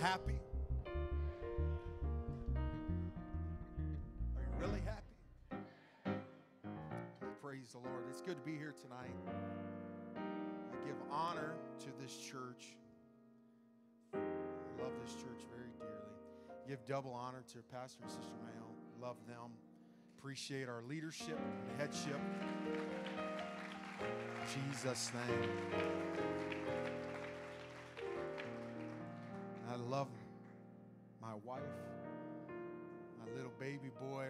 happy? Are you really happy? Praise the Lord. It's good to be here tonight. I give honor to this church. I love this church very dearly. Give double honor to Pastor and Sister Mayo. Love them. Appreciate our leadership and headship. In Jesus' name. I love my wife, my little baby boy.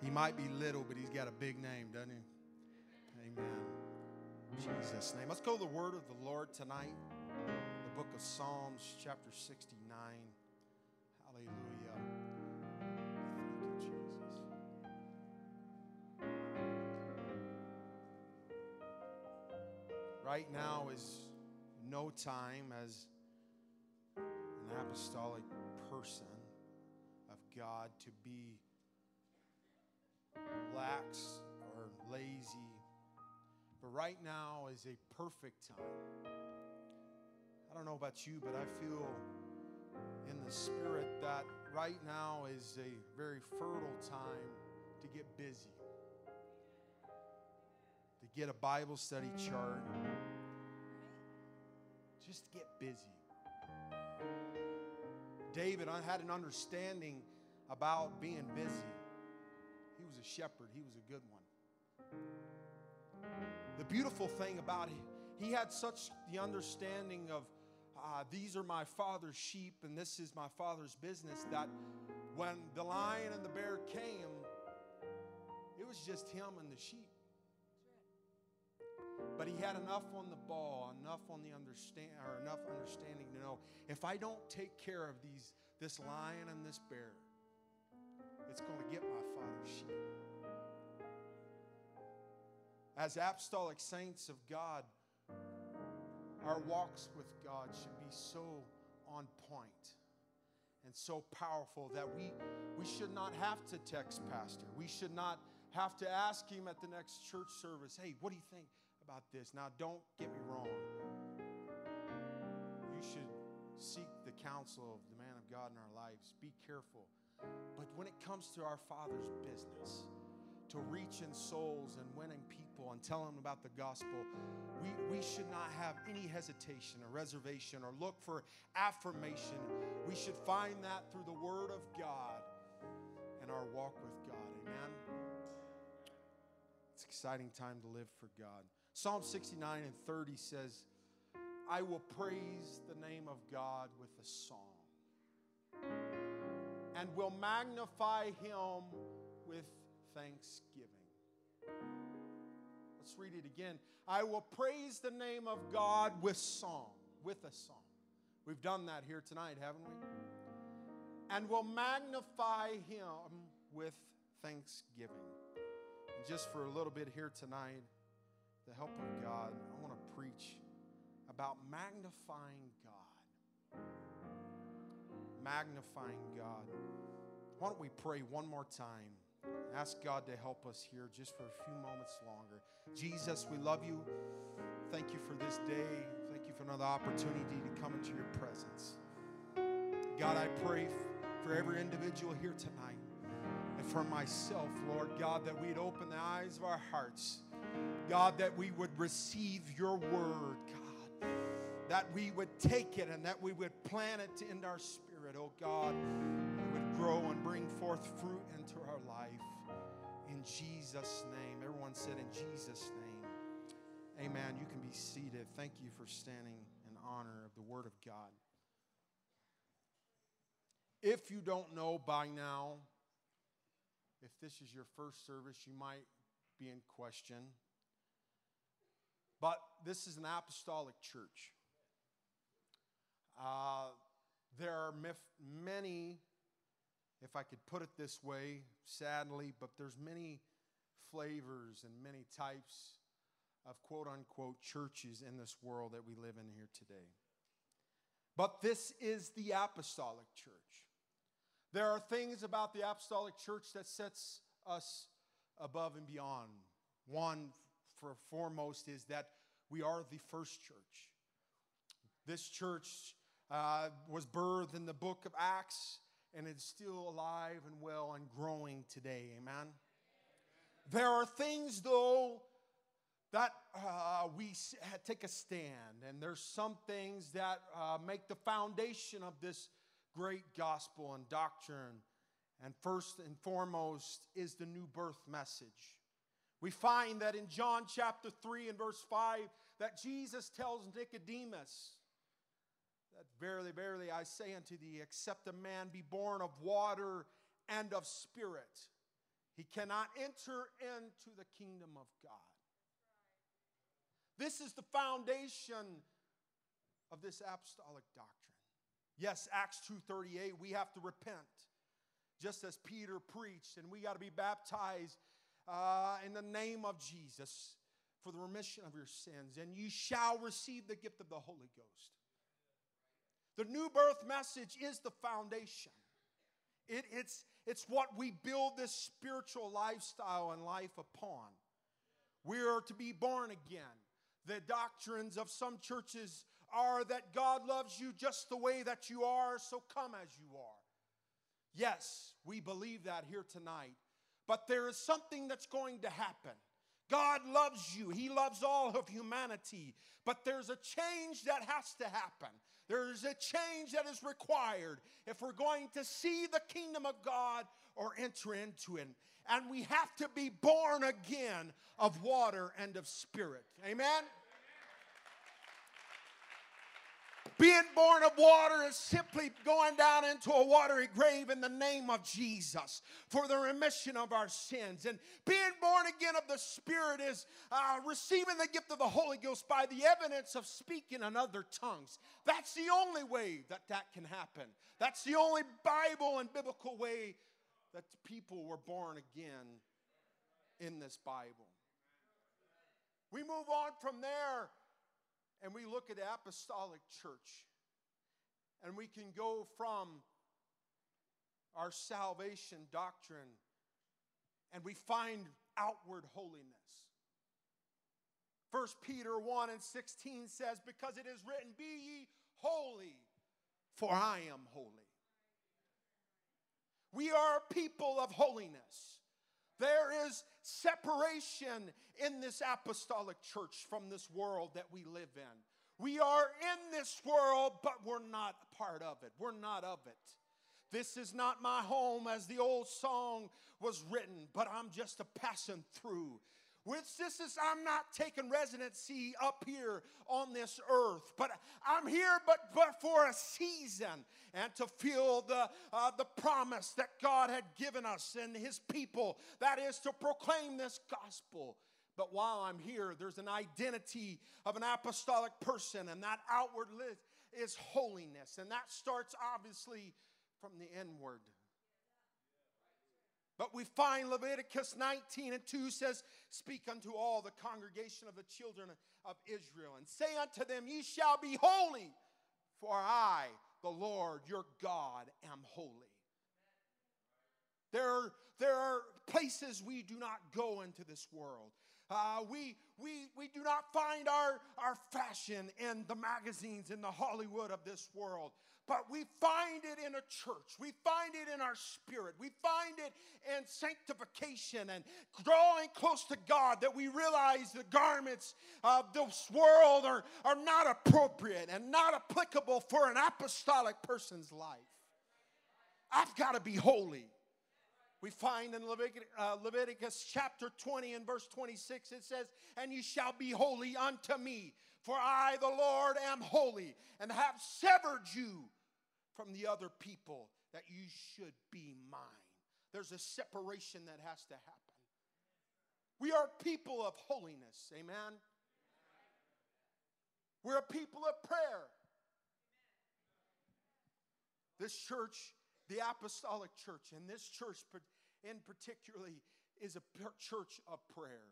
He might be little, but he's got a big name, doesn't he? Amen. Jesus' name. Let's go to the word of the Lord tonight. The book of Psalms, chapter 69. Hallelujah. Thank you, Jesus. Right now is no time as apostolic person of God to be lax or lazy. But right now is a perfect time. I don't know about you, but I feel in the spirit that right now is a very fertile time to get busy, to get a Bible study chart, just get busy. David had an understanding about being busy. He was a shepherd, he was a good one. The beautiful thing about it, he had such the understanding of uh, these are my father's sheep and this is my father's business that when the lion and the bear came, it was just him and the sheep. But he had enough on the ball, enough on the understand, or enough understanding to know if I don't take care of these, this lion and this bear, it's going to get my father's sheep. As apostolic saints of God, our walks with God should be so on point and so powerful that we, we should not have to text pastor. We should not have to ask him at the next church service, hey, what do you think about this? Now, don't get me wrong. You should seek the counsel of the man of God in our lives. Be careful. But when it comes to our Father's business, to reaching souls and winning people and telling them about the gospel, we, we should not have any hesitation or reservation or look for affirmation. We should find that through the Word of God and our walk with God. Amen. It's an exciting time to live for God. Psalm 69 and 30 says, I will praise the name of God with a song and will magnify him with thanksgiving. Let's read it again. I will praise the name of God with song, with a song. We've done that here tonight, haven't we? And will magnify him with thanksgiving. And just for a little bit here tonight, the help of God, I want to preach about magnifying God. Magnifying God. Why don't we pray one more time? Ask God to help us here just for a few moments longer. Jesus, we love you. Thank you for this day. Thank you for another opportunity to come into your presence. God, I pray for every individual here tonight and for myself, Lord God, that we'd open the eyes of our hearts. God, that we would receive your word, God, that we would take it and that we would plant it in our spirit, oh God it would grow and bring forth fruit into our life. In Jesus' name. Everyone said, In Jesus' name. Amen. You can be seated. Thank you for standing in honor of the Word of God. If you don't know by now, if this is your first service, you might be in question. But this is an apostolic church. Uh, there are many if I could put it this way, sadly, but there's many flavors and many types of quote unquote churches in this world that we live in here today. But this is the apostolic church. There are things about the apostolic church that sets us above and beyond. One, for foremost, is that we are the first church. This church uh, was birthed in the book of Acts and it's still alive and well and growing today. Amen. There are things, though, that uh, we take a stand, and there's some things that uh, make the foundation of this great gospel and doctrine. And first and foremost is the new birth message. We find that in John chapter 3 and verse 5 that Jesus tells Nicodemus that verily, verily, I say unto thee, except a man be born of water and of spirit, he cannot enter into the kingdom of God. This is the foundation of this apostolic doctrine. Yes, Acts 2:38, we have to repent, just as Peter preached, and we got to be baptized uh, in the name of Jesus for the remission of your sins, and you shall receive the gift of the Holy Ghost. The new birth message is the foundation. It, it's, it's what we build this spiritual lifestyle and life upon. We are to be born again. The doctrines of some churches are that God loves you just the way that you are, so come as you are. Yes, we believe that here tonight. But there is something that's going to happen. God loves you, He loves all of humanity. But there's a change that has to happen. There's a change that is required if we're going to see the kingdom of God or enter into it. And we have to be born again of water and of spirit. Amen? Being born of water is simply going down into a watery grave in the name of Jesus for the remission of our sins. And being born again of the Spirit is uh, receiving the gift of the Holy Ghost by the evidence of speaking in other tongues. That's the only way that that can happen. That's the only Bible and biblical way that people were born again in this Bible. We move on from there and we look at apostolic church, and we can go from our salvation doctrine and we find outward holiness. 1 Peter 1 and 16 says, Because it is written, Be ye holy, for I am holy. We are a people of holiness. There is separation in this apostolic church from this world that we live in. We are in this world, but we're not part of it. We're not of it. This is not my home, as the old song was written, but I'm just a passing through. This is, I'm not taking residency up here on this earth, but I'm here but, but for a season and to feel the, uh, the promise that God had given us and His people. That is to proclaim this gospel. But while I'm here, there's an identity of an apostolic person, and that outward is holiness. And that starts obviously from the inward. But we find Leviticus 19 and 2 says, Speak unto all the congregation of the children of Israel, and say unto them, Ye shall be holy, for I, the Lord your God, am holy. There are, there are places we do not go into this world. Uh, we, we, we do not find our, our fashion in the magazines in the Hollywood of this world but we find it in a church. We find it in our spirit. We find it in sanctification and drawing close to God that we realize the garments of this world are, are not appropriate and not applicable for an apostolic person's life. I've got to be holy. We find in Leviticus, uh, chapter 20 and verse 26, it says, And you shall be holy unto me, for I, the Lord, am holy, and have severed you from the other people that you should be mine. There's a separation that has to happen. We are people of holiness. Amen. We're a people of prayer. This church, the apostolic church, and this church in particularly is a church of prayer.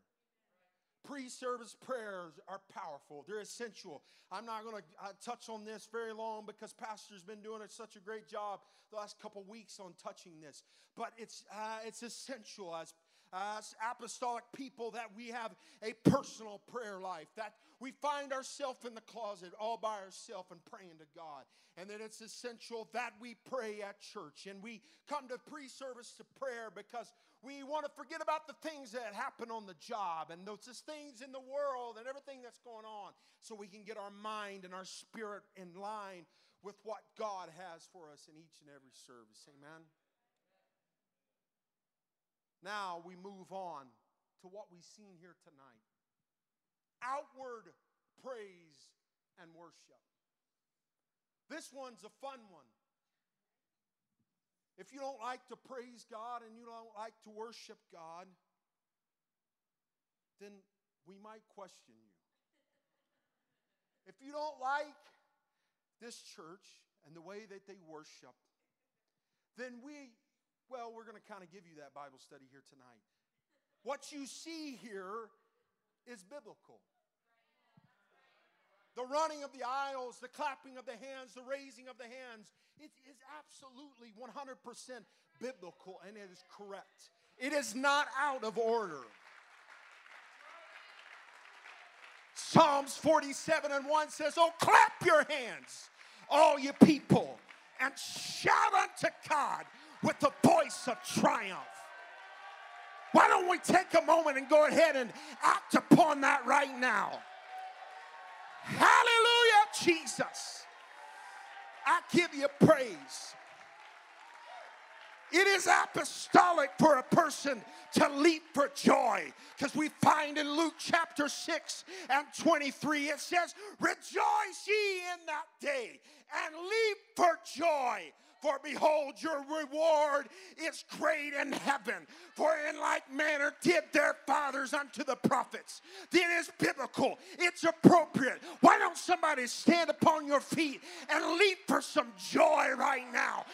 Pre service prayers are powerful, they're essential. I'm not going to touch on this very long because Pastor's been doing such a great job the last couple weeks on touching this. But it's, uh, it's essential as, uh, apostolic people that we have a personal prayer life, that we find ourselves in the closet all by ourselves and praying to God. And that it's essential that we pray at church and we come to pre service to prayer because we want to forget about the things that happen on the job and those things in the world and everything that's going on so we can get our mind and our spirit in line with what God has for us in each and every service. Amen. Now we move on to what we've seen here tonight outward praise and worship. This one's a fun one. If you don't like to praise God and you don't like to worship God, then we might question you. If you don't like this church and the way that they worship, then we well, we're going to kind of give you that Bible study here tonight. What you see here is biblical. The running of the aisles, the clapping of the hands, the raising of the hands, it is absolutely 100% biblical and it is correct. It is not out of order. Psalms 47 and 1 says, Oh, clap your hands, all you people, and shout unto God with the voice of triumph. Why don't we take a moment and go ahead and act upon that right now? Hallelujah, Jesus. I give you praise. It is apostolic for a person to leap for joy because we find in Luke chapter 6 and 23 it says, Rejoice ye in that day and leap for joy for behold, your reward is great in heaven. For in like manner did their fathers unto the prophets. It is biblical, it's appropriate. Why don't somebody stand upon your feet and leap for some joy right now?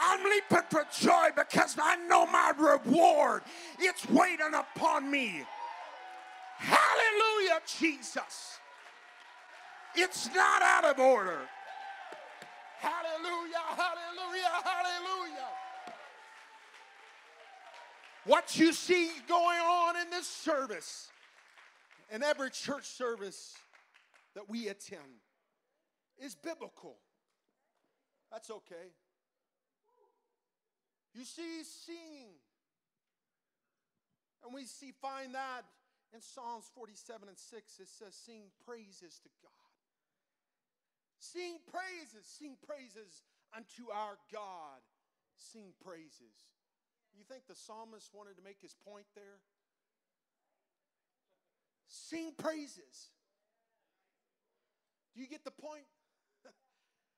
I'm leaping for joy because I know my reward. It's waiting upon me. Hallelujah, Jesus. It's not out of order. Hallelujah, hallelujah, hallelujah. What you see going on in this service, in every church service that we attend, is biblical. That's okay. You see singing. And we see find that in Psalms 47 and 6. It says, Sing praises to God. Sing praises, sing praises unto our God. Sing praises. You think the psalmist wanted to make his point there? Sing praises. Do you get the point?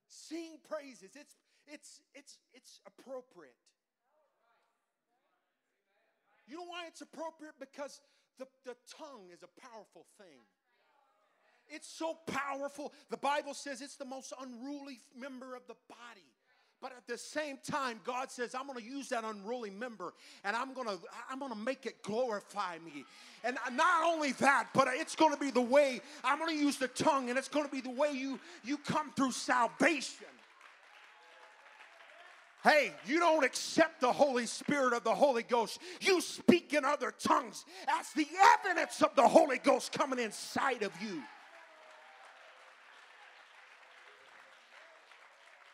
sing praises. It's it's it's it's appropriate. You know why it's appropriate? Because the, the tongue is a powerful thing. It's so powerful. The Bible says it's the most unruly member of the body. But at the same time, God says, I'm going to use that unruly member and I'm going to I'm going to make it glorify me. And not only that, but it's going to be the way I'm going to use the tongue and it's going to be the way you you come through salvation. Hey, you don't accept the Holy Spirit of the Holy Ghost. You speak in other tongues as the evidence of the Holy Ghost coming inside of you.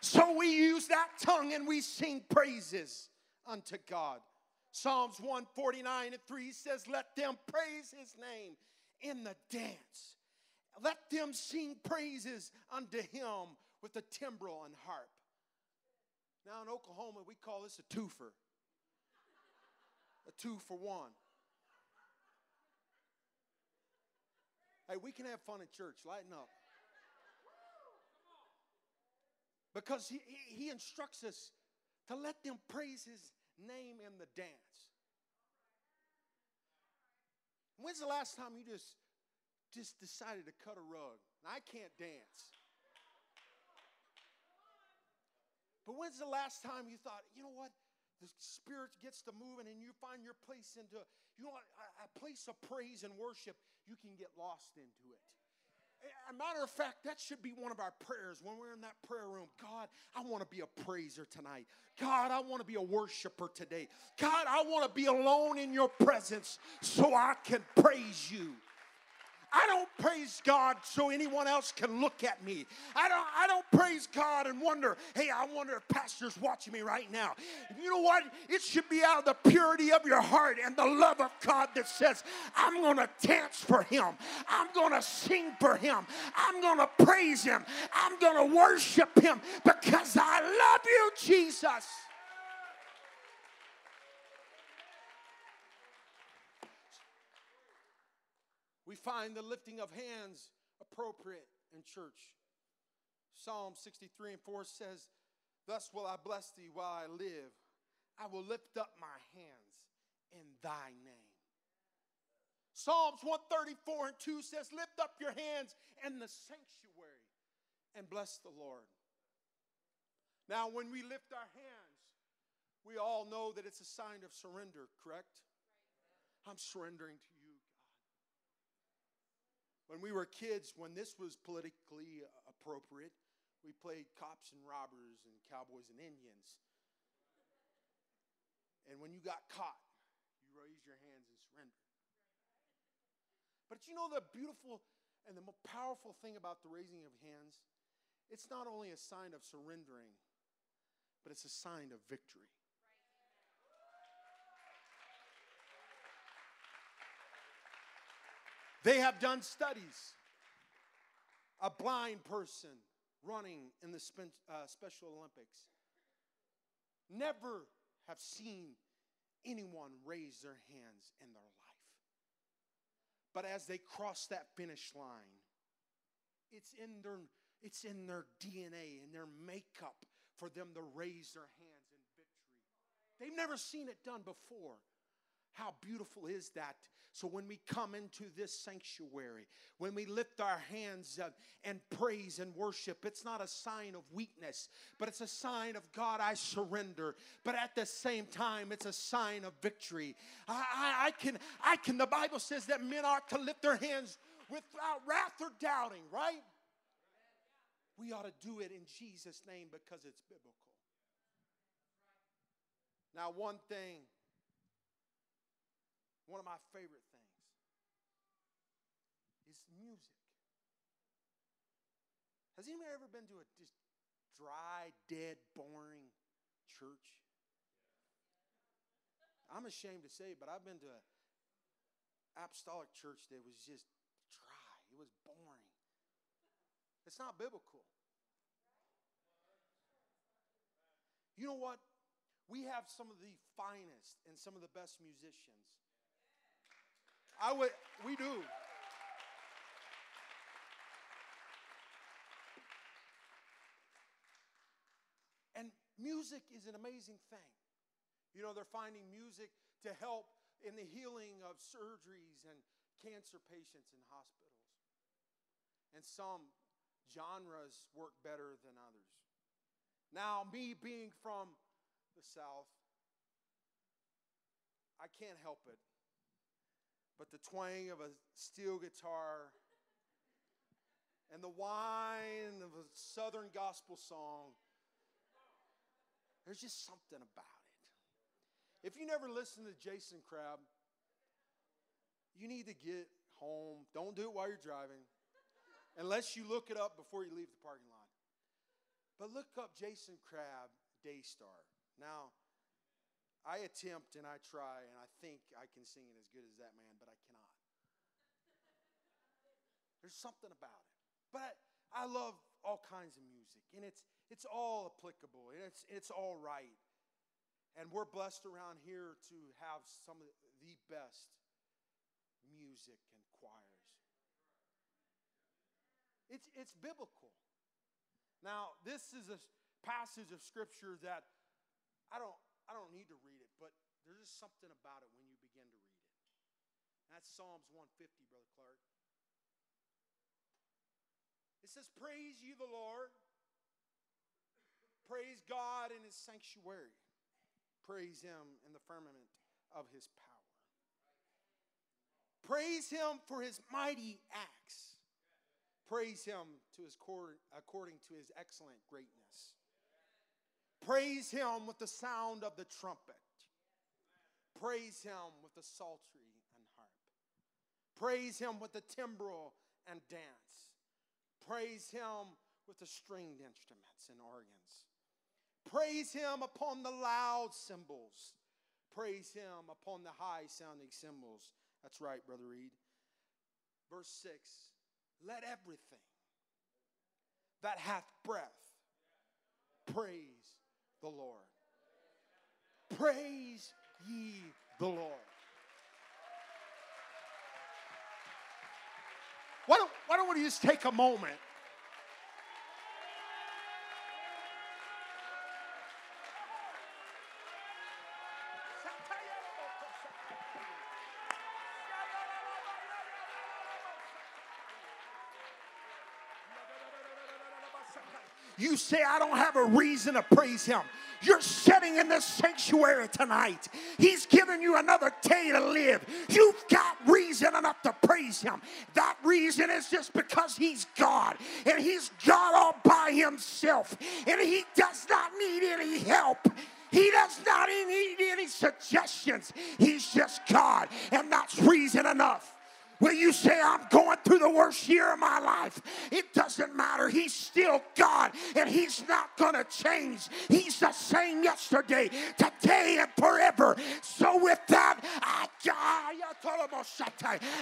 So we use that tongue and we sing praises unto God. Psalms 149 and 3 says, Let them praise his name in the dance. Let them sing praises unto him with the timbrel and harp. Now in Oklahoma, we call this a twofer. A two for one. Hey, we can have fun at church. Lighten up. Because he, he instructs us to let them praise his name in the dance. When's the last time you just just decided to cut a rug? I can't dance. But when's the last time you thought, you know what? The spirit gets to moving and you find your place into, you know, a, a place of praise and worship, you can get lost into it. A matter of fact, that should be one of our prayers when we're in that prayer room. God, I want to be a praiser tonight. God, I want to be a worshiper today. God, I want to be alone in your presence so I can praise you. I don't praise God so anyone else can look at me. I don't, I don't praise God and wonder, hey, I wonder if pastor's watching me right now. You know what? It should be out of the purity of your heart and the love of God that says, I'm going to dance for him. I'm going to sing for him. I'm going to praise him. I'm going to worship him because I love you, Jesus. We find the lifting of hands appropriate in church. Psalm 63 and 4 says, Thus will I bless thee while I live. I will lift up my hands in thy name. Psalms 134 and 2 says, Lift up your hands in the sanctuary and bless the Lord. Now, when we lift our hands, we all know that it's a sign of surrender, correct? I'm surrendering to. When we were kids, when this was politically appropriate, we played cops and robbers and cowboys and Indians. And when you got caught, you raised your hands and surrendered. But you know the beautiful and the powerful thing about the raising of hands? It's not only a sign of surrendering, but it's a sign of victory. They have done studies. A blind person running in the uh, Special Olympics never have seen anyone raise their hands in their life. But as they cross that finish line, it's in their it's in their DNA and their makeup for them to raise their hands in victory. They've never seen it done before. How beautiful is that? So, when we come into this sanctuary, when we lift our hands up and praise and worship, it's not a sign of weakness, but it's a sign of God, I surrender. But at the same time, it's a sign of victory. I, I, I can, I can, the Bible says that men ought to lift their hands without wrath or doubting, right? We ought to do it in Jesus' name because it's biblical. Now, one thing one of my favorite things is music. Has anyone ever been to a just dry, dead, boring church? I'm ashamed to say, but I've been to an apostolic church that was just dry. It was boring. It's not biblical. You know what? We have some of the finest and some of the best musicians I would, we do. And music is an amazing thing. You know, they're finding music to help in the healing of surgeries and cancer patients in hospitals. And some genres work better than others. Now, me being from the South, I can't help it but the twang of a steel guitar and the whine of a southern gospel song, there's just something about it. If you never listen to Jason Crabb, you need to get home. Don't do it while you're driving, unless you look it up before you leave the parking lot. But look up Jason Crabb Daystar. Now, I attempt and I try, and I think I can sing it as good as that man, but I cannot. There's something about it. But I, I love all kinds of music, and it's, it's all applicable, and it's, it's all right. And we're blessed around here to have some of the best music and choirs. It's, it's biblical. Now, this is a passage of scripture that I don't, I don't need to read it, but there's just something about it when you begin to read it. That's Psalms 150, Brother Clark. It says, Praise you, the Lord. Praise God in his sanctuary. Praise him in the firmament of his power. Praise him for his mighty acts. Praise him to his cor- according to his excellent greatness. Praise him with the sound of the trumpet. Praise him with the psaltery and harp. Praise him with the timbrel and dance. Praise him with the stringed instruments and organs. Praise him upon the loud cymbals. Praise him upon the high sounding cymbals. That's right, Brother Reed. Verse 6 Let everything that hath breath praise the Lord. Praise ye the Lord. Why don't, why don't we just take a moment? You say, I don't have a reason to praise him. You're sitting in this sanctuary tonight. He's given you another day to live. You've got reason enough to praise him. That reason is just because he's God and he's God all by himself and he does not need any help. He does not need any suggestions. He's just God, and that's reason enough. When you say, I'm going through the worst year of my life, it doesn't matter. He's still God and He's not going to change. He's the same yesterday, today, and forever. So, with that, I, oh,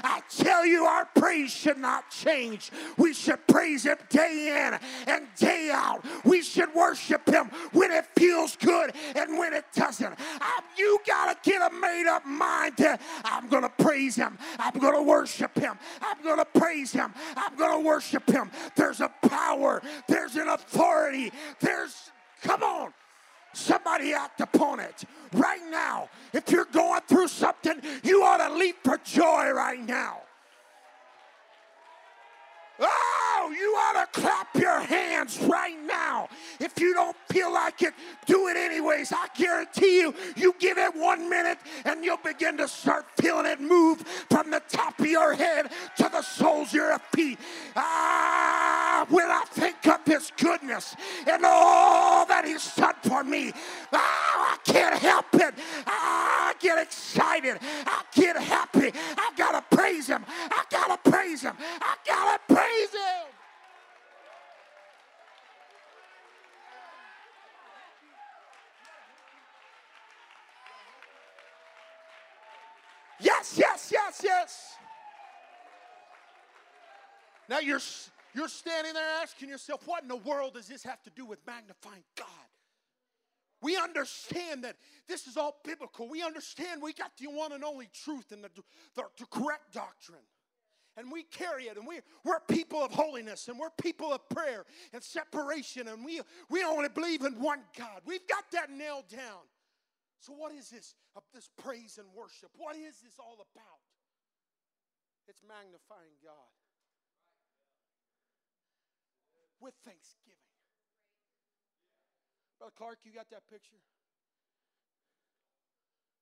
I tell you, our praise should not change. We should praise Him day in and day out. We should worship Him when it feels good and when it doesn't. I'm, you got to get a made up mind to, I'm going to praise Him. I'm going to worship worship Him. I'm going to praise Him. I'm going to worship Him. There's a power, there's an authority, there's, come on. Somebody act upon it right now. If you're going through something, you ought to leap for joy right now. Ah! You ought to clap your hands right now. If you don't feel like it, do it anyways. I guarantee you, you give it one minute and you'll begin to start feeling it move from the top of your head to the soles of your feet. Ah, when I think of His goodness and all that He's done for me, ah, I can't help it. Ah, I get excited. I get happy. I gotta praise Him. I gotta praise Him. I gotta praise Him. Yes, yes, yes, yes. Now you're, you're standing there asking yourself, what in the world does this have to do with magnifying God? We understand that this is all biblical. We understand we got the one and only truth and the, the, the correct doctrine and we carry it and we, we're people of holiness and we're people of prayer and separation and we, we only believe in one god we've got that nailed down so what is this uh, this praise and worship? What is this all about? It's magnifying god with thanksgiving. Brother clark you got that picture?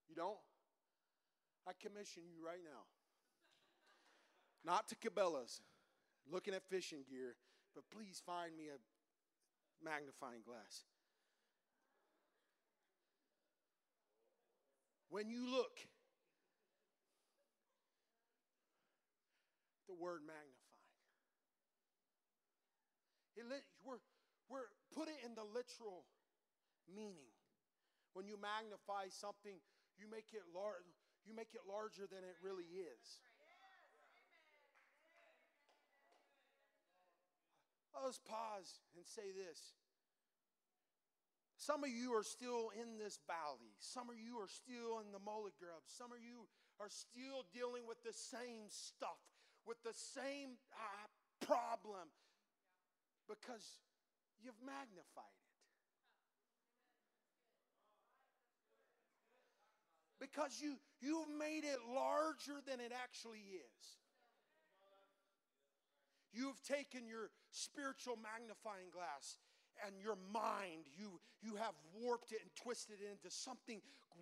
You don't? I commission you right now. Not to Cabela's, looking at fishing gear, but please find me a magnifying glass. When you look, the word magnifying. It, we're, we're put it in the literal meaning. When you magnify something, you make it lar- you make it larger than it really is. Let's pause and say this. Some of you are still in this valley. Some of you are still in the mullet grub. Some of you are still dealing with the same stuff, with the same uh, problem, because you've magnified it. Because you, you've made it larger than it actually is. You've taken your spiritual magnifying glass and your mind, you, you have warped it and twisted it into something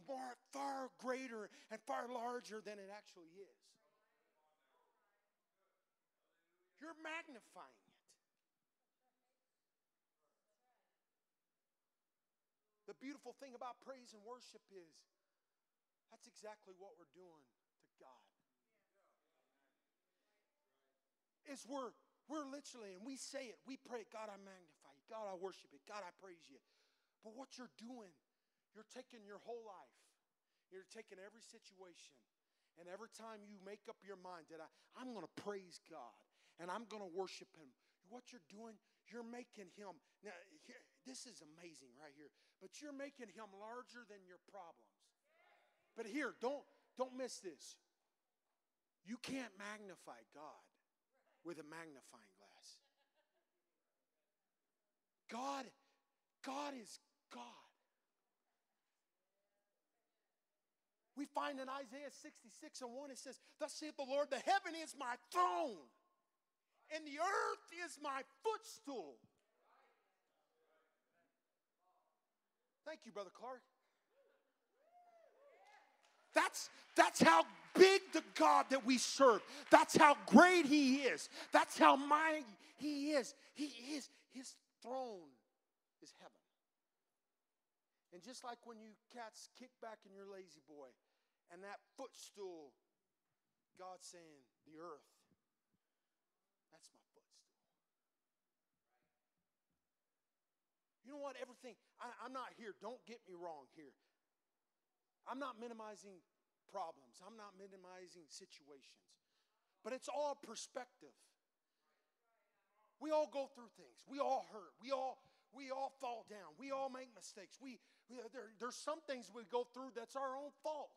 more, far greater and far larger than it actually is. You're magnifying it. The beautiful thing about praise and worship is that's exactly what we're doing to God. Is we're we're literally, and we say it, we pray, God, I magnify. God, I worship you. God, I praise you. But what you're doing, you're taking your whole life, you're taking every situation, and every time you make up your mind that I, I'm going to praise God and I'm going to worship Him, what you're doing, you're making Him. Now, here, this is amazing right here, but you're making Him larger than your problems. But here, don't, don't miss this. You can't magnify God with a magnifying. God, God is God. We find in Isaiah 66 and 1, it says, Thus saith the Lord, the heaven is my throne, and the earth is my footstool. Thank you, Brother Clark. That's, that's how big the God that we serve. That's how great He is. That's how mighty He is. He is. His throne is heaven. And just like when you cats kick back in your La-Z-Boy and that footstool, God's saying, the earth, that's my footstool. You know what? Everything, I, I'm not here, don't get me wrong here. I'm not minimizing problems, I'm not minimizing situations, but it's all perspective. We all go through things. We all hurt. We all we all fall down. We all make mistakes. We, we there, there's some things we go through that's our own fault.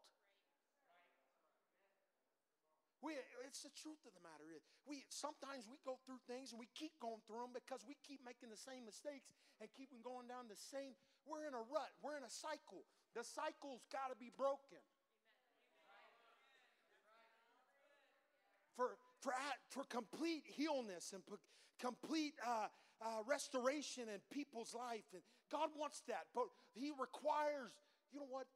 We, it's the truth of the matter is we sometimes we go through things and we keep going through them because we keep making the same mistakes and keep going down the same. We're in a rut. We're in a cycle. The cycle's got to be broken. For, for, for complete healness and complete uh, uh, restoration in people's life. And God wants that, but He requires, you know what?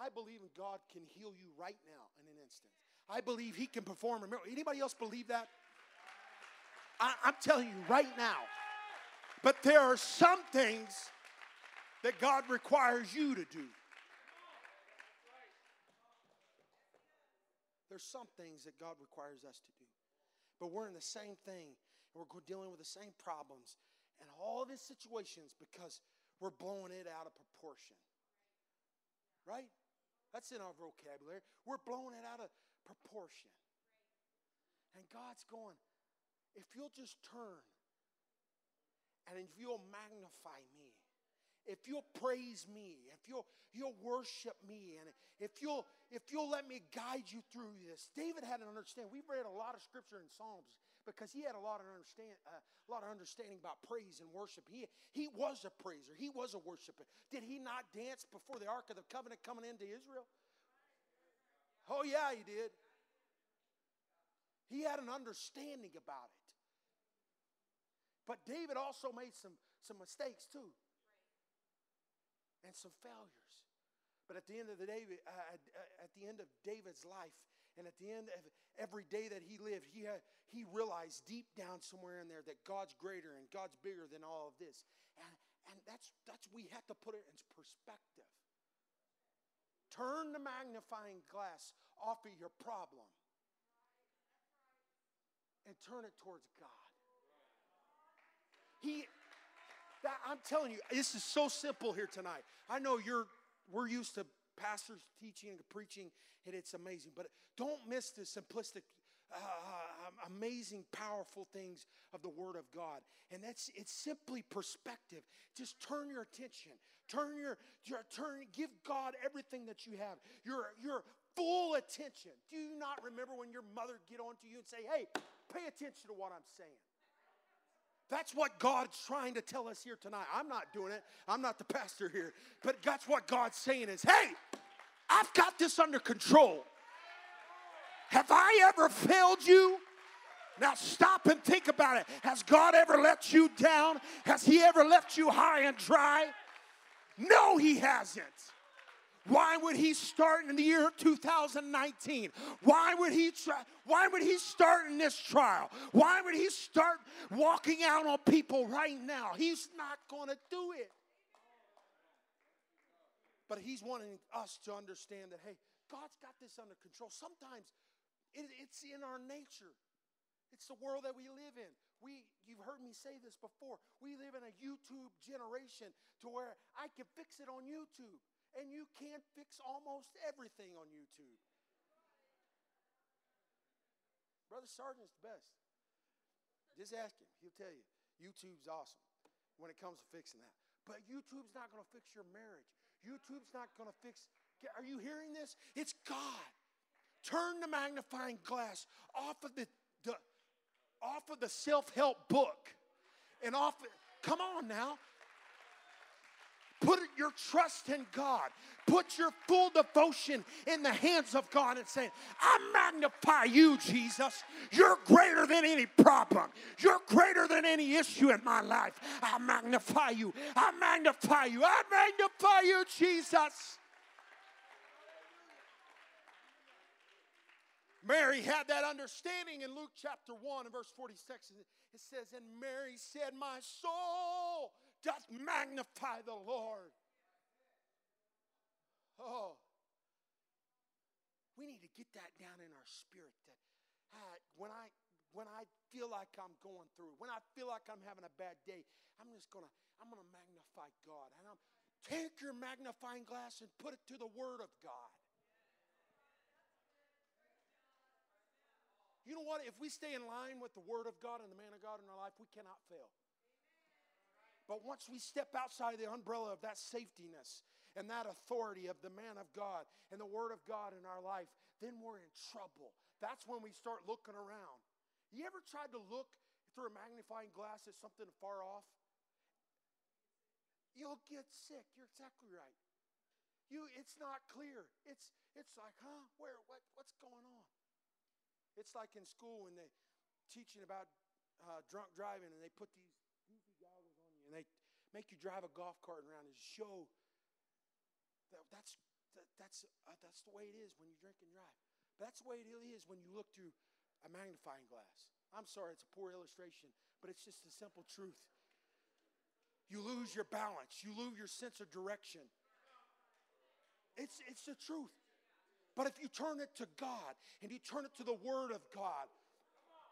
I believe in God can heal you right now in an instant. I believe He can perform a miracle. Anybody else believe that? I, I'm telling you right now. But there are some things that God requires you to do. There's some things that God requires us to do. But we're in the same thing, and we're dealing with the same problems and all these situations because we're blowing it out of proportion. Right? That's in our vocabulary. We're blowing it out of proportion. And God's going, if you'll just turn and if you'll magnify me, if you'll praise me, if you'll you'll worship me, and if you'll if you'll let me guide you through this. David had an understanding. We've read a lot of scripture in Psalms because he had a lot of understand uh, a lot of understanding about praise and worship. He he was a praiser. He was a worshiper. Did he not dance before the Ark of the Covenant coming into Israel? Oh yeah, he did. He had an understanding about it. But David also made some, some mistakes too and some failures. But at the end of the day, uh, at the end of David's life, and at the end of every day that he lived, he, had, he realized deep down somewhere in there that God's greater and God's bigger than all of this. And, and that's, that's, we have to put it in perspective. Turn the magnifying glass off of your problem and turn it towards God. He, that, I'm telling you, this is so simple here tonight. I know you're we're used to pastors teaching and preaching, and it's amazing. But don't miss the simplistic, uh, uh, amazing, powerful things of the Word of God. And that's it's simply perspective. Just turn your attention. Turn your, your turn. Give God everything that you have. Your your full attention. Do you not remember when your mother get on to you and say, "Hey, pay attention to what I'm saying"? That's what God's trying to tell us here tonight. I'm not doing it. I'm not the pastor here. But that's what God's saying is, hey, I've got this under control. Have I ever failed you? Now stop and think about it. Has God ever let you down? Has He ever left you high and dry? No, He hasn't. Why would he start in the year 2019? Why would he try, why would he start in this trial? Why would he start walking out on people right now? He's not going to do it. But he's wanting us to understand that hey, God's got this under control. Sometimes it, it's in our nature. It's the world that we live in. We, you've heard me say this before. We live in a YouTube generation to where I can fix it on YouTube and you can't fix almost everything on YouTube. Brother Sargent's the best. Just ask him, he'll tell you. YouTube's awesome when it comes to fixing that. But YouTube's not going to fix your marriage. YouTube's not going to fix. Are you hearing this? It's God. Turn the magnifying glass off of the, the off of the self-help book and off. Come on now. Put your trust in God. Put your full devotion in the hands of God and say, I magnify you, Jesus. You're greater than any problem. You're greater than any issue in my life. I magnify you. I magnify you. I magnify you, Jesus. Mary had that understanding in Luke chapter 1 and verse 46. It says, And Mary said, My soul doth magnify the Lord. Oh, we need to get that down in our spirit that uh, when I when I feel like I'm going through, when I feel like I'm having a bad day, I'm just gonna I'm gonna magnify God. And I'm take your magnifying glass and put it to the Word of God. You know what? If we stay in line with the Word of God and the man of God in our life, we cannot fail. But once we step outside the umbrella of that safetyness and that authority of the man of God and the word of God in our life, then we're in trouble. That's when we start looking around. You ever tried to look through a magnifying glass at something far off? You'll get sick. You're exactly right. You, it's not clear. It's, it's like, huh? Where? What, what's going on? It's like in school when they teaching about uh, drunk driving and they put these and they make you drive a golf cart around and show that that's that, that's uh, that's the way it is when you drink and drive. But that's the way it is when you look through a magnifying glass. I'm sorry, it's a poor illustration, but it's just a simple truth. You lose your balance, you lose your sense of direction. It's, it's the truth. But if you turn it to God and you turn it to the Word of God,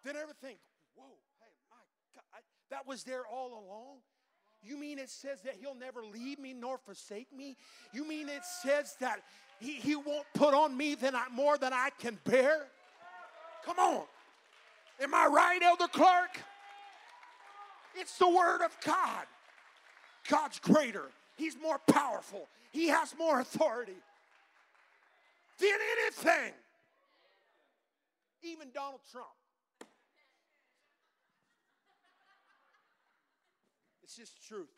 then everything, whoa, hey, my God, I, that was there all along. You mean it says that he'll never leave me nor forsake me? You mean it says that he, he won't put on me than I, more than I can bear? Come on. Am I right, Elder Clark? It's the Word of God. God's greater, He's more powerful, He has more authority than anything. Even Donald Trump. Just truth.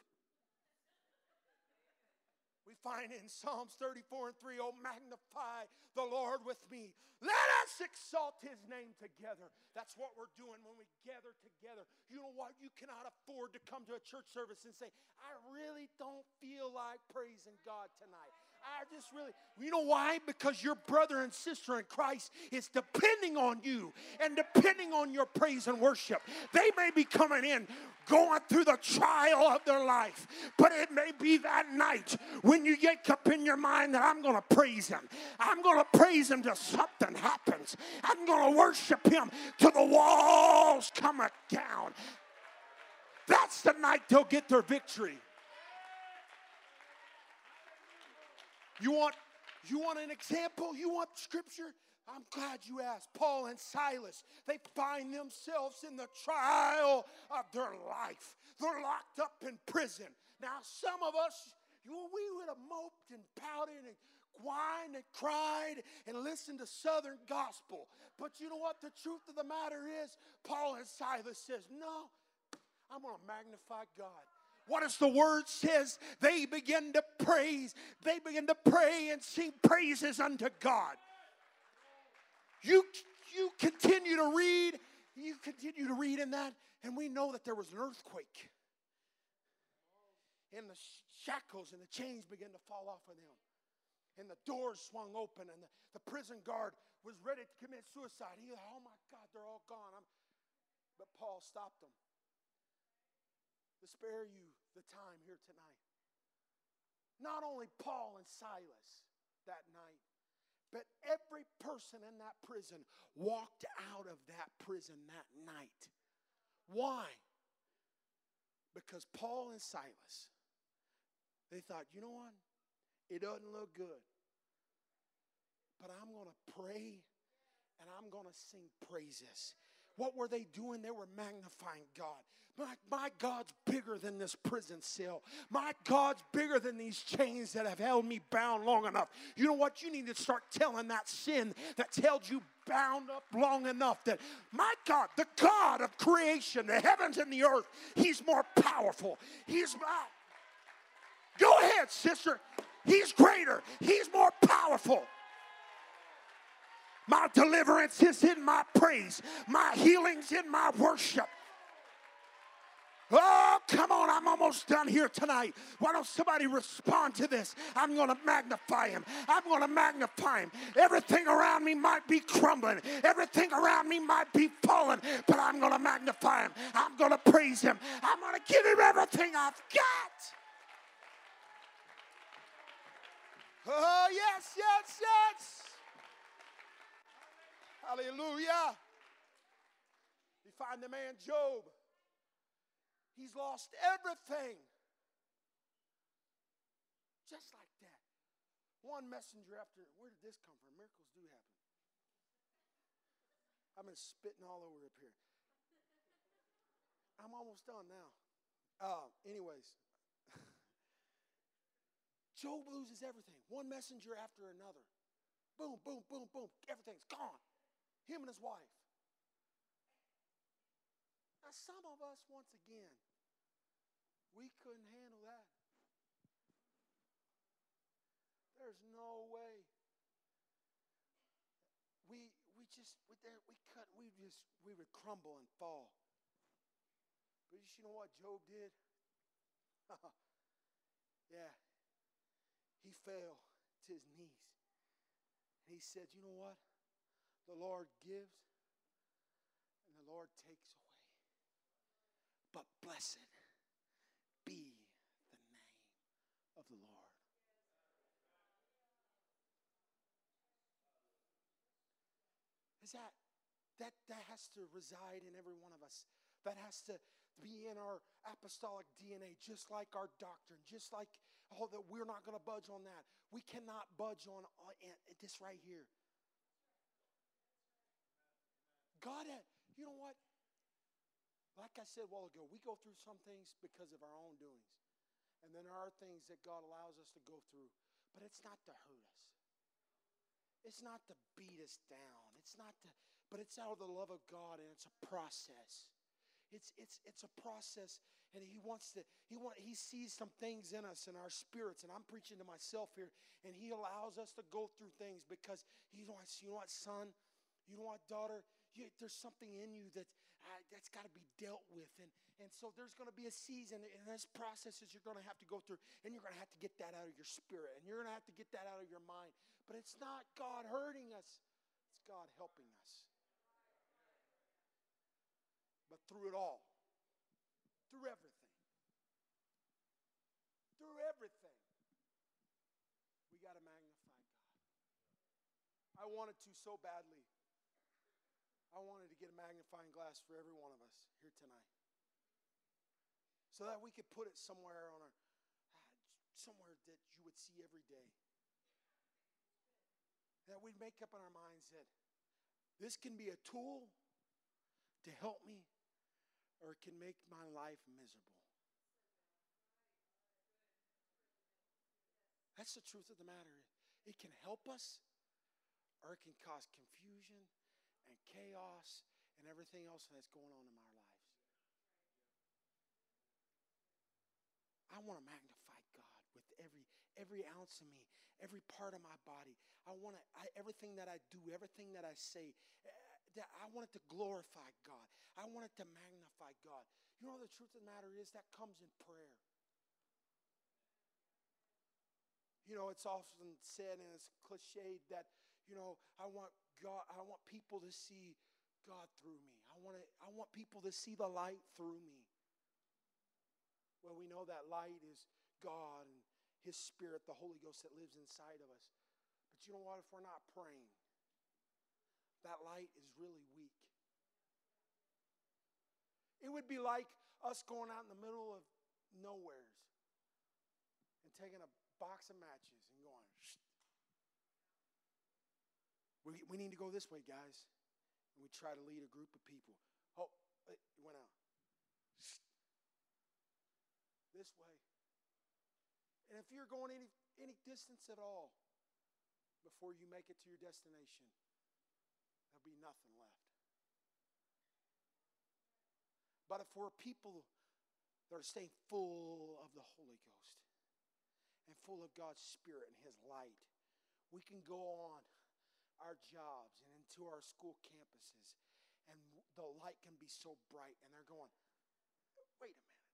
We find in Psalms 34 and 3, oh, magnify the Lord with me. Let us exalt his name together. That's what we're doing when we gather together. You know what? You cannot afford to come to a church service and say, I really don't feel like praising God tonight. I just really, you know why? Because your brother and sister in Christ is depending on you and depending on your praise and worship. They may be coming in going through the trial of their life, but it may be that night when you wake up in your mind that I'm going to praise Him. I'm going to praise Him till something happens. I'm going to worship Him till the walls come down. That's the night they'll get their victory. You want, you want an example? You want scripture? I'm glad you asked. Paul and Silas, they find themselves in the trial of their life. They're locked up in prison. Now, some of us, you, we would have moped and pouted and whined and cried and listened to Southern gospel. But you know what? The truth of the matter is, Paul and Silas says, no, I'm going to magnify God. What does the word says? They begin to praise. They begin to pray and sing praises unto God. You, you continue to read, you continue to read in that, and we know that there was an earthquake. And the shackles and the chains began to fall off of them. and the doors swung open, and the, the prison guard was ready to commit suicide. He, oh my God, they're all gone. I'm, but Paul stopped them. To spare you the time here tonight. Not only Paul and Silas that night, but every person in that prison walked out of that prison that night. Why? Because Paul and Silas, they thought, you know what? It doesn't look good. But I'm going to pray and I'm going to sing praises. What were they doing? They were magnifying God. My, my God's bigger than this prison cell. My God's bigger than these chains that have held me bound long enough. You know what? You need to start telling that sin that's held you bound up long enough that my God, the God of creation, the heavens and the earth, He's more powerful. He's. my. go ahead, sister. He's greater, He's more powerful. My deliverance is in my praise, my healing's in my worship. Oh, come on, I'm almost done here tonight. Why don't somebody respond to this? I'm going to magnify him. I'm going to magnify him. Everything around me might be crumbling, everything around me might be falling, but I'm going to magnify him. I'm going to praise him. I'm going to give him everything I've got. Oh, yes, yes, yes. Hallelujah. You find the man Job. He's lost everything. Just like that. One messenger after, where did this come from? Miracles do happen. I've been spitting all over up here. I'm almost done now. Uh, anyways, Job loses everything. One messenger after another. Boom, boom, boom, boom. Everything's gone. Him and his wife. Now, some of us, once again, we couldn't handle that. There's no way. We we just we we cut we just we would crumble and fall. But you know what Job did? yeah, he fell to his knees. And he said, You know what? The Lord gives and the Lord takes away. But blessed be the name of the Lord. Is that that that has to reside in every one of us. That has to be in our apostolic DNA, just like our doctrine, just like oh, that we're not going to budge on that. We cannot budge on uh, this right here. God, you know what? Like I said a while ago, we go through some things because of our own doings. And then there are things that God allows us to go through. But it's not to hurt us. It's not to beat us down. It's not to, but it's out of the love of God and it's a process. It's, it's, it's a process, and he wants to, he want, he sees some things in us and our spirits, and I'm preaching to myself here, and he allows us to go through things because he wants, you know what, son, you know what, daughter, you, there's something in you that uh, that's got to be dealt with, and and so there's going to be a season, and there's processes you're going to have to go through, and you're going to have to get that out of your spirit, and you're going to have to get that out of your mind. But it's not God hurting us; it's God helping us. But through it all, through everything, through everything, we got to magnify God. I wanted to so badly. I wanted to get a magnifying glass for every one of us here tonight. So that we could put it somewhere on our ah, somewhere that you would see every day. That we'd make up in our minds that this can be a tool to help me or it can make my life miserable. That's the truth of the matter. It can help us or it can cause confusion and chaos and everything else that's going on in my lives. I want to magnify God with every every ounce of me, every part of my body. I want to I, everything that I do, everything that I say, eh, that I want it to glorify God. I want it to magnify God. You know the truth of the matter is that comes in prayer. you know, it's often said and it's cliched that, you know, I want God, I want people to see God through me. I want to, I want people to see the light through me. Well, we know that light is God and His Spirit, the Holy Ghost that lives inside of us. But you know what? If we're not praying, that light is really weak. It would be like us going out in the middle of nowheres and taking a box of matches and going, we, we need to go this way, guys. And we try to lead a group of people. Oh, it went out. This way. And if you're going any, any distance at all before you make it to your destination, there'll be nothing left. But if we're people that are staying full of the Holy Ghost and full of God's Spirit and His light, we can go on our jobs and into our school campuses, and the light can be so bright, and they're going, wait a minute,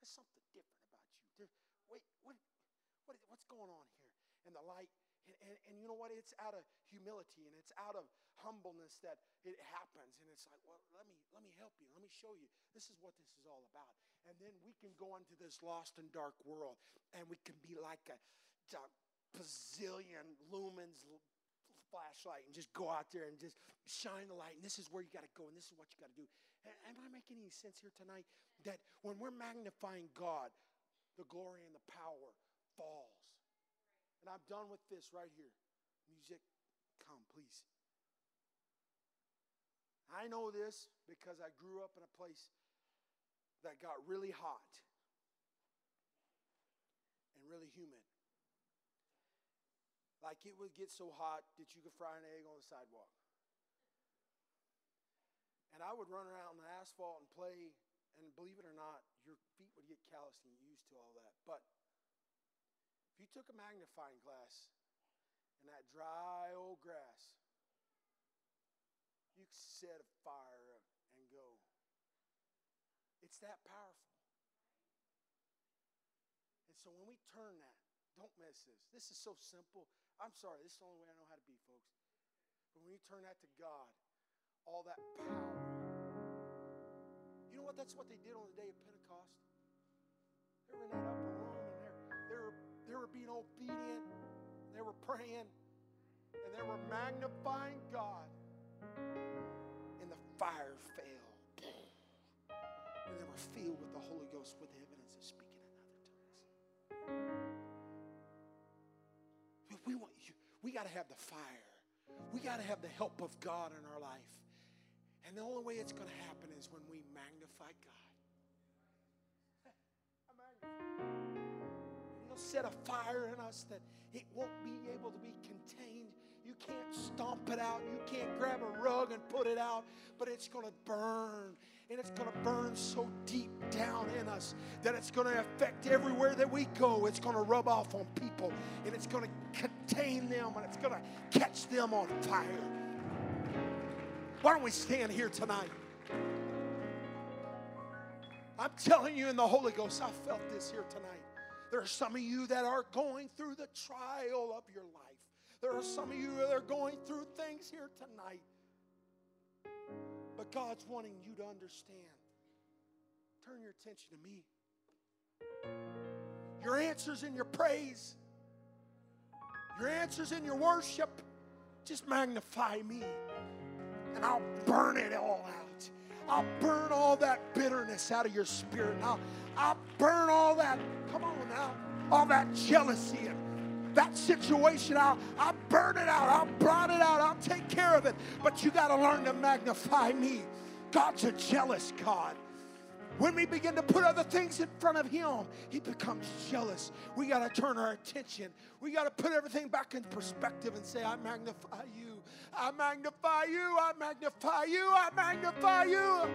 there's something different about you. There, wait, what, what, what's going on here? And the light, and, and, and you know what? It's out of humility and it's out of humbleness that it happens. And it's like, well, let me let me help you. Let me show you. This is what this is all about. And then we can go into this lost and dark world, and we can be like a, a bazillion lumens flashlight and just go out there and just shine the light. And this is where you got to go, and this is what you got to do. Am I making any sense here tonight? That when we're magnifying God, the glory and the power falls. And I'm done with this right here. Music, come, please. I know this because I grew up in a place that got really hot and really humid. Like it would get so hot that you could fry an egg on the sidewalk. And I would run around on the asphalt and play, and believe it or not, your feet would get calloused and used to all that. But if you took a magnifying glass and that dry old grass, you could set a fire and go. It's that powerful. And so when we turn that, don't miss this. This is so simple. I'm sorry, this is the only way I know how to be, folks. But when you turn that to God, all that power. You know what? That's what they did on the day of Pentecost. They were in that upper room and they were, they were being obedient. They were praying and they were magnifying God. And the fire fell. And they were filled with the Holy Ghost with the evidence of speaking in other tongues. We want you, we got to have the fire. We got to have the help of God in our life. And the only way it's going to happen is when we magnify God. He'll set a fire in us that it won't be able to be contained. You can't stomp it out. You can't grab a rug and put it out, but it's going to burn and it's going to burn so deep down in us that it's going to affect everywhere that we go. It's going to rub off on people and it's going to contain them and it's going to catch them on fire. Why don't we stand here tonight? I'm telling you in the Holy Ghost, I felt this here tonight. There are some of you that are going through the trial of your life. There are some of you that are going through things here tonight but God's wanting you to understand. Turn your attention to me. Your answers and your praise, your answers in your worship, just magnify me. And I'll burn it all out. I'll burn all that bitterness out of your spirit. I'll, I'll burn all that, come on now, all that jealousy and that situation. I'll, I'll burn it out. I'll blot it out. I'll take care of it. But you got to learn to magnify me. God's a jealous God. When we begin to put other things in front of Him, He becomes jealous. We got to turn our attention. We got to put everything back in perspective and say, I magnify you. I magnify you. I magnify you. I magnify you.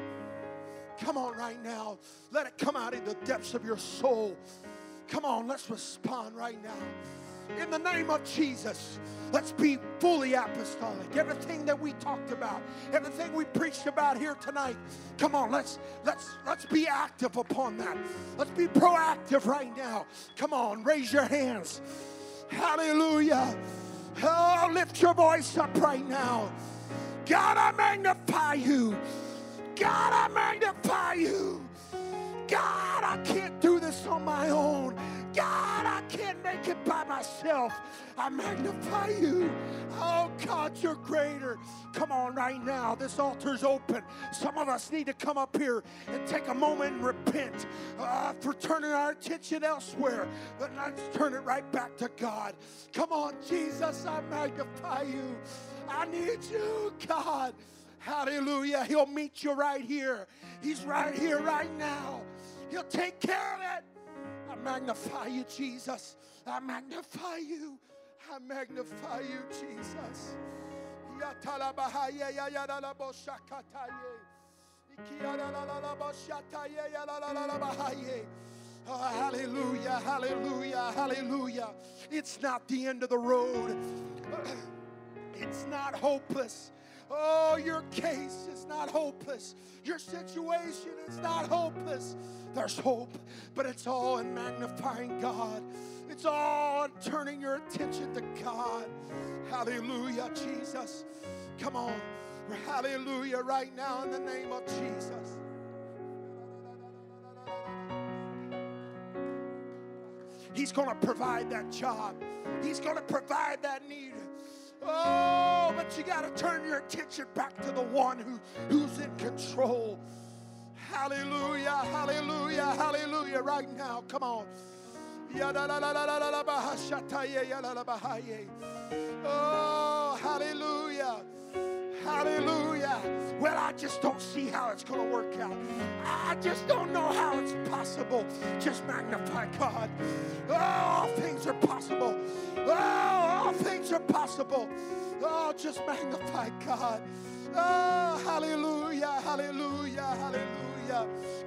Come on, right now. Let it come out in the depths of your soul. Come on, let's respond right now. In the name of Jesus. Let's be fully apostolic. Everything that we talked about, everything we preached about here tonight. Come on, let's let's let's be active upon that. Let's be proactive right now. Come on, raise your hands. Hallelujah. Oh, lift your voice up right now. God, I magnify you. God, I magnify you. God, I can't do this on my own. God, I can't make it by myself. I magnify you. Oh, God, you're greater. Come on, right now. This altar's open. Some of us need to come up here and take a moment and repent uh, for turning our attention elsewhere. But let's turn it right back to God. Come on, Jesus, I magnify you. I need you, God. Hallelujah. He'll meet you right here. He's right here, right now. He'll take care of it. I magnify you, Jesus. I magnify you. I magnify you, Jesus. Oh, hallelujah, hallelujah, hallelujah. It's not the end of the road. It's not hopeless. Oh, your case is not hopeless. Your situation is not hopeless. There's hope, but it's all in magnifying God. It's all in turning your attention to God. Hallelujah, Jesus. Come on. Hallelujah, right now in the name of Jesus. He's going to provide that job. He's going to provide that need. Oh, but you got to turn your attention back to the one who, who's in control. Hallelujah, hallelujah, hallelujah. Right now, come on. Oh, hallelujah. Hallelujah. Well, I just don't see how it's going to work out. I just don't know how it's possible. Just magnify God. Oh, all things are possible. Oh, all things are possible. Oh, just magnify God. Oh, hallelujah, hallelujah, hallelujah.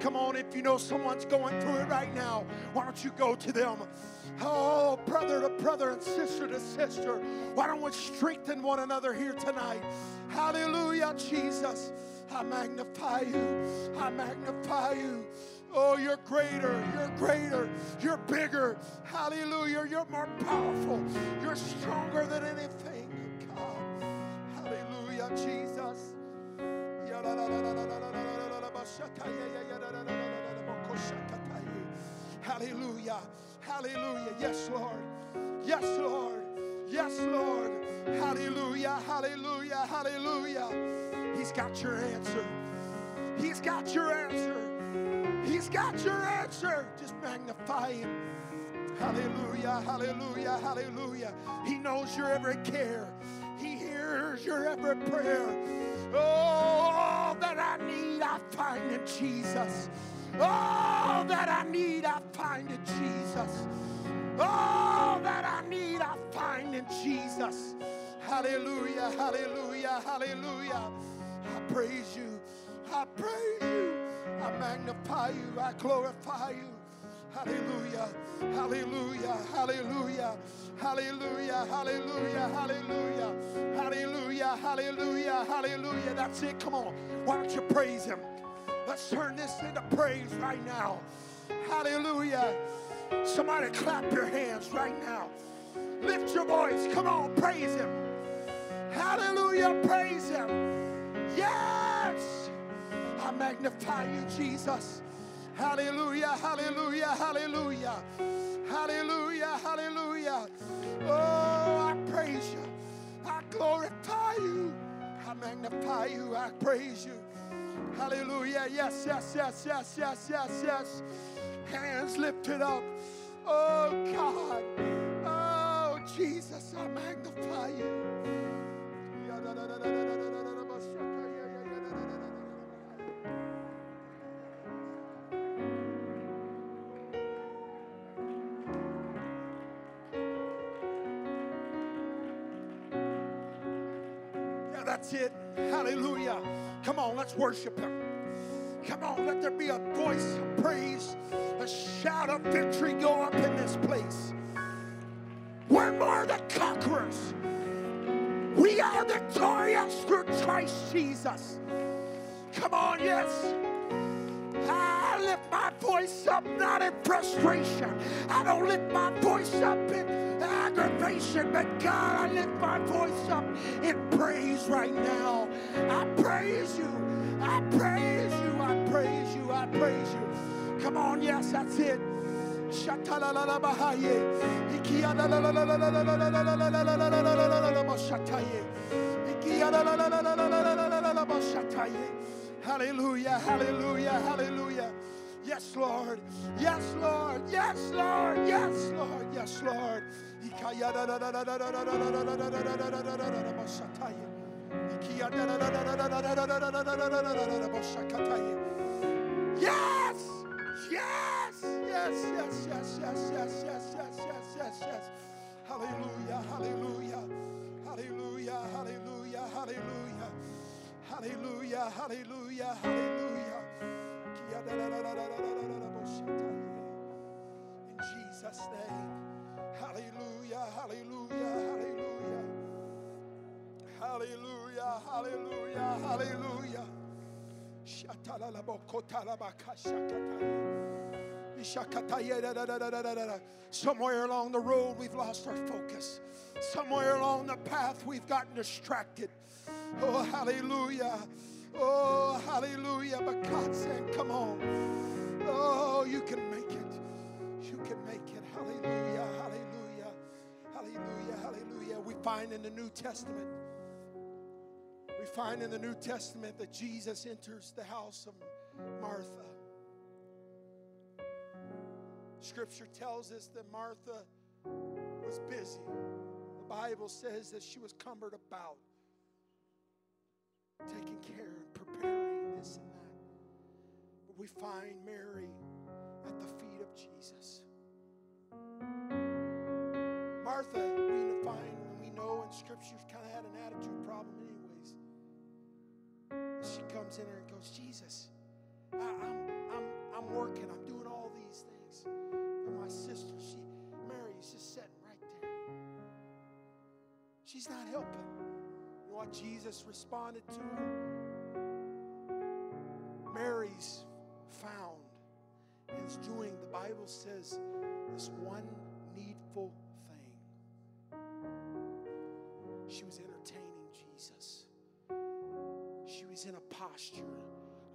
Come on, if you know someone's going through it right now, why don't you go to them? Oh, brother to brother and sister to sister. Why don't we strengthen one another here tonight? Hallelujah, Jesus. I magnify you. I magnify you. Oh, you're greater. You're greater. You're bigger. Hallelujah. You're more powerful. You're stronger than anything. God. Hallelujah, Jesus. Hallelujah. Hallelujah. Yes, Lord. Yes, Lord. Yes, Lord. Hallelujah. Hallelujah. Hallelujah. He's got your answer. He's got your answer. He's got your answer. Just magnify him. Hallelujah. Hallelujah. Hallelujah. He knows your every care. He hears your every prayer. Oh, all that I need, I find in Jesus. All that I need, I find in Jesus. All that I need, I find in Jesus. Hallelujah, hallelujah, hallelujah. I praise you. I praise you. I magnify you. I glorify you. Hallelujah, hallelujah, hallelujah, hallelujah, hallelujah, hallelujah, hallelujah, hallelujah, hallelujah. That's it. Come on. Why don't you praise him? Let's turn this into praise right now. Hallelujah. Somebody clap your hands right now. Lift your voice. Come on, praise him. Hallelujah, praise him. Yes. I magnify you, Jesus. Hallelujah, hallelujah, hallelujah. Hallelujah, hallelujah. Oh, I praise you. I glorify you. I magnify you. I praise you. Hallelujah. Yes, yes, yes, yes, yes, yes, yes. Hands lifted up. Oh, God. Oh, Jesus, I magnify you. That's it. Hallelujah. Come on, let's worship Him. Come on, let there be a voice of praise, a shout of victory go up in this place. We're more than conquerors. We are victorious through Christ Jesus. Come on, yes. I lift my voice up not in frustration. I don't lift my voice up in aggravation, but God, I lift my voice up in praise right now. I praise you. I praise you. I praise you. I praise you. Come on, yes, that's it. Hallelujah, hallelujah, hallelujah. Yes, Lord. Yes, Lord. Yes, Lord. Yes, Lord. Yes, Lord. Yes. Yes. Yes. Yes. Yes. Yes. Yes. Yes. Yes. Yes. Yes. Yes. Hallelujah. Hallelujah. Hallelujah. Hallelujah. Hallelujah. Hallelujah. Hallelujah. Hallelujah. In Jesus' name. Hallelujah. Hallelujah. Hallelujah. Hallelujah. Hallelujah. Hallelujah. Somewhere along the road, we've lost our focus. Somewhere along the path, we've gotten distracted. Oh, hallelujah. Oh, hallelujah. But God said, Come on. Oh, you can make it. You can make it. Hallelujah. Hallelujah. We find in the New Testament we find in the New Testament that Jesus enters the house of Martha. Scripture tells us that Martha was busy. The Bible says that she was cumbered about, taking care and preparing this and that. But we find Mary at the feet of Jesus. Martha, we find know in scriptures kind of had an attitude problem anyways. she comes in there and goes, Jesus, I, am I'm, I'm, I'm working, I'm doing all these things. But my sister, she, Mary's just sitting right there. She's not helping. You know what Jesus responded to her? Mary's found is doing, the Bible says, this one needful She was entertaining Jesus She was in a posture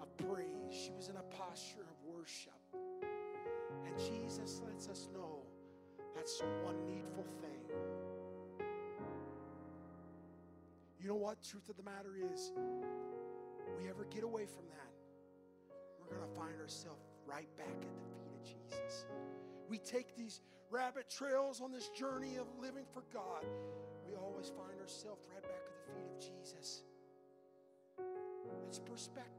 of praise, she was in a posture of worship. And Jesus lets us know that's one needful thing. You know what? Truth of the matter is, we ever get away from that, we're going to find ourselves right back at the feet of Jesus. We take these rabbit trails on this journey of living for God. We always find right back at the feet of Jesus. It's perspective.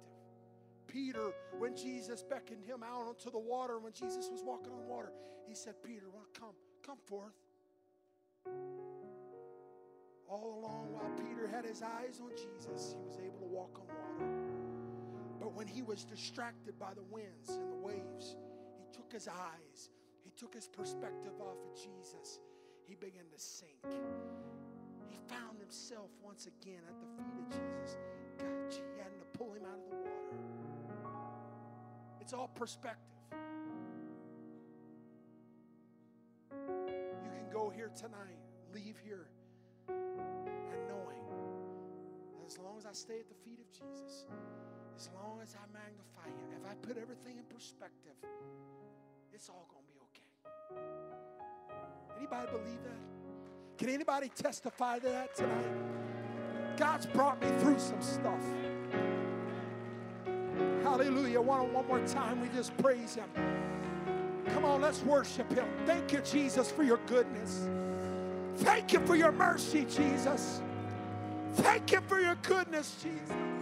Peter, when Jesus beckoned him out onto the water, when Jesus was walking on water, he said, Peter, well, come, come forth. All along, while Peter had his eyes on Jesus, he was able to walk on water. But when he was distracted by the winds and the waves, he took his eyes, he took his perspective off of Jesus. He began to sink. He found himself once again at the feet of Jesus. God, he had to pull him out of the water. It's all perspective. You can go here tonight, leave here, and knowing as long as I stay at the feet of Jesus, as long as I magnify Him, if I put everything in perspective, it's all going to be okay. Anybody believe that? Can anybody testify to that tonight? God's brought me through some stuff. Hallelujah. One, one more time, we just praise Him. Come on, let's worship Him. Thank you, Jesus, for your goodness. Thank you for your mercy, Jesus. Thank you for your goodness, Jesus.